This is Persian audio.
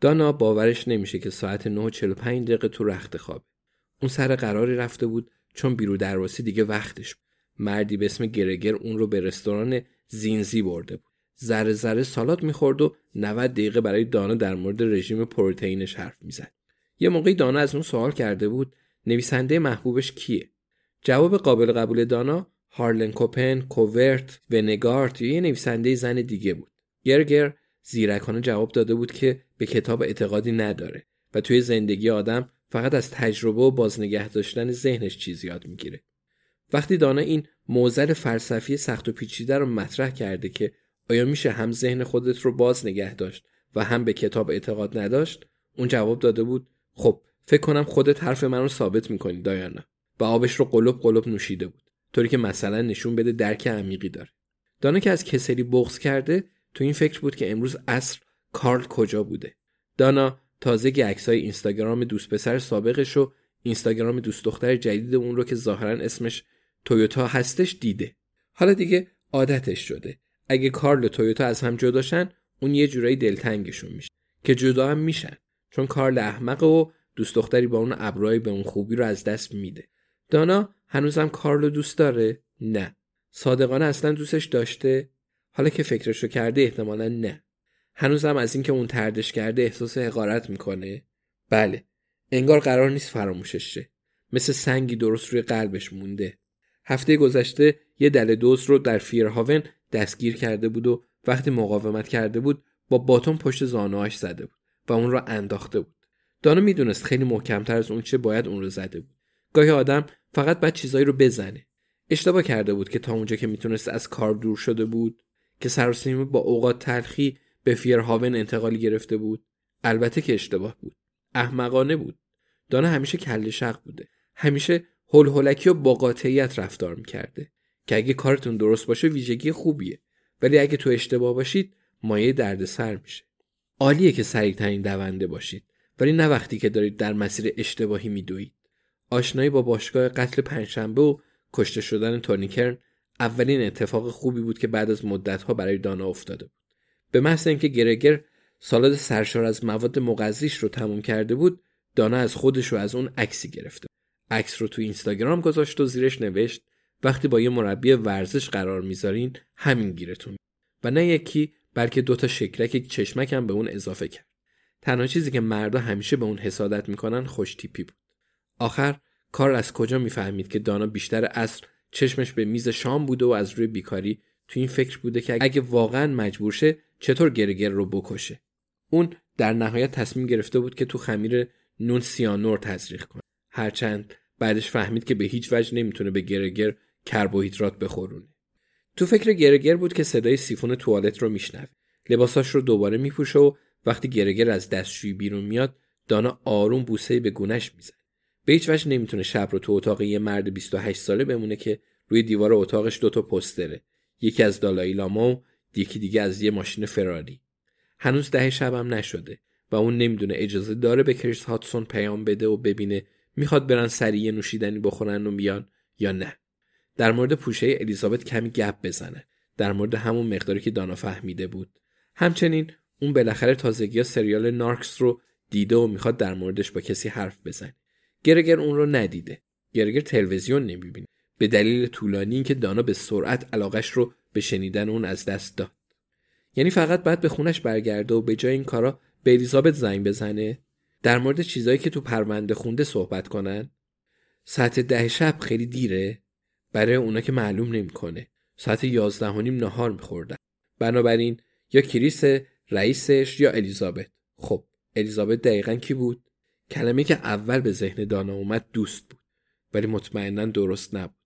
دانا باورش نمیشه که ساعت 9:45 دقیقه تو رخت خواب. اون سر قراری رفته بود چون بیرو درواسی دیگه وقتش بود. مردی به اسم گرگر اون رو به رستوران زینزی برده بود. ذره ذره سالات می‌خورد و 90 دقیقه برای دانا در مورد رژیم پروتئینش حرف می‌زد. یه موقعی دانا از اون سوال کرده بود نویسنده محبوبش کیه؟ جواب قابل قبول دانا هارلن کوپن، کوورت، ونگارت یا یه نویسنده زن دیگه بود. گرگر زیرکانه جواب داده بود که به کتاب اعتقادی نداره و توی زندگی آدم فقط از تجربه و بازنگه داشتن ذهنش چیز یاد می‌گیره. وقتی دانا این موزل فلسفی سخت و پیچیده رو مطرح کرده که آیا میشه هم ذهن خودت رو باز نگه داشت و هم به کتاب اعتقاد نداشت اون جواب داده بود خب فکر کنم خودت حرف من رو ثابت می‌کنی دایانا و آبش رو قلب قلب نوشیده بود طوری که مثلا نشون بده درک عمیقی داره دانا که از کسری بغض کرده تو این فکر بود که امروز عصر کارل کجا بوده. دانا تازه عکسای اینستاگرام دوست پسر سابقش و اینستاگرام دوست دختر جدید اون رو که ظاهرا اسمش تویوتا هستش دیده. حالا دیگه عادتش شده. اگه کارل و تویوتا از هم جداشن اون یه جورایی دلتنگشون میشه که جدا هم میشن. چون کارل احمق و دوست دختری با اون ابرای به اون خوبی رو از دست میده. دانا هنوزم کارل دوست داره؟ نه. صادقانه اصلا دوستش داشته؟ حالا که فکرشو کرده احتمالا نه. هنوزم از اینکه اون تردش کرده احساس حقارت می‌کنه. بله انگار قرار نیست فراموشش شه. مثل سنگی درست روی قلبش مونده. هفته گذشته یه دل دوست رو در فیرهاون دستگیر کرده بود و وقتی مقاومت کرده بود با باتون پشت زانوهاش زده بود و اون را انداخته بود. دانا می‌دونست خیلی محکمتر از اون چه باید اون رو زده بود. گاهی آدم فقط باید چیزایی رو بزنه. اشتباه کرده بود که تا اونجا که می‌تونست از کار دور شده بود که سراسیمه با اوقات تلخی به فیرهاون انتقالی گرفته بود. البته که اشتباه بود. احمقانه بود. دانا همیشه کل شق بوده. همیشه هلهلکی و با قاطعیت رفتار می‌کرده که اگه کارتون درست باشه ویژگی خوبیه. ولی اگه تو اشتباه باشید مایه دردسر میشه. عالیه که سریعترین دونده باشید. ولی نه وقتی که دارید در مسیر اشتباهی میدوید. آشنایی با باشگاه قتل پنجشنبه و کشته شدن تونیکرن اولین اتفاق خوبی بود که بعد از مدتها برای دانا افتاده بود. به محض اینکه گرگر سالاد سرشار از مواد مغذیش رو تموم کرده بود دانا از خودش رو از اون عکسی گرفته عکس رو تو اینستاگرام گذاشت و زیرش نوشت وقتی با یه مربی ورزش قرار می‌ذارین همین گیرتون. و نه یکی بلکه دوتا شکلک چشمک هم به اون اضافه کرد. تنها چیزی که مردا همیشه به اون حسادت می‌کنن خوش تیپی بود. آخر کار از کجا می‌فهمید که دانا بیشتر اصر چشمش به میز شام بوده و از روی بیکاری تو این فکر بوده که اگه واقعا مجبور شه چطور گرگر رو بکشه. اون در نهایت تصمیم گرفته بود که تو خمیر نون سیانور تزریق کنه. هرچند بعدش فهمید که به هیچ وجه نمی‌تونه به گرگر کربوهیدرات بخورونه. تو فکر گرگر بود که صدای سیفون توالت رو میشنوه. لباساش رو دوباره میپوشه و وقتی گرگر از دستشویی بیرون میاد دانا آروم بوسه به گونش می‌زنه. به هیچ وجه نمی‌تونه شب رو تو اتاق یه مرد 28 ساله بمونه که روی دیوار اتاقش دوتا پستره. یکی از دالایی لاما و یکی دیگه از یه ماشین فراری. هنوز ده شبم نشده و اون نمی‌دونه اجازه داره به کریس هاتسون پیام بده و ببینه می‌خواد برن سریع نوشیدنی بخورن و میان یا نه. در مورد پوشه الیزابت کمی گپ بزنه. در مورد همون مقداری که دانا فهمیده بود. همچنین اون بالاخره تازگی سریال نارکس رو دیده و می‌خواد در موردش با کسی حرف بزنه. گرگر اون رو ندیده. گرگر تلویزیون نمی‌بینه. به دلیل طولانی که دانا به سرعت علاقش رو به شنیدن اون از دست داد. یعنی فقط باید به خونش برگرده و به جای این کارا به الیزابت زنگ بزنه؟ در مورد چیزایی که تو پرونده خونده صحبت کنن؟ ساعت ده شب خیلی دیره؟ برای اونا که معلوم نمی‌کنه. ساعت یازده و نیم نهار میخوردن. بنابراین یا کریس رئیسش یا الیزابت. خب الیزابت دقیقا کی بود؟ کلمه که اول به ذهن دانا اومد دوست بود ولی مطمئنا درست نبود.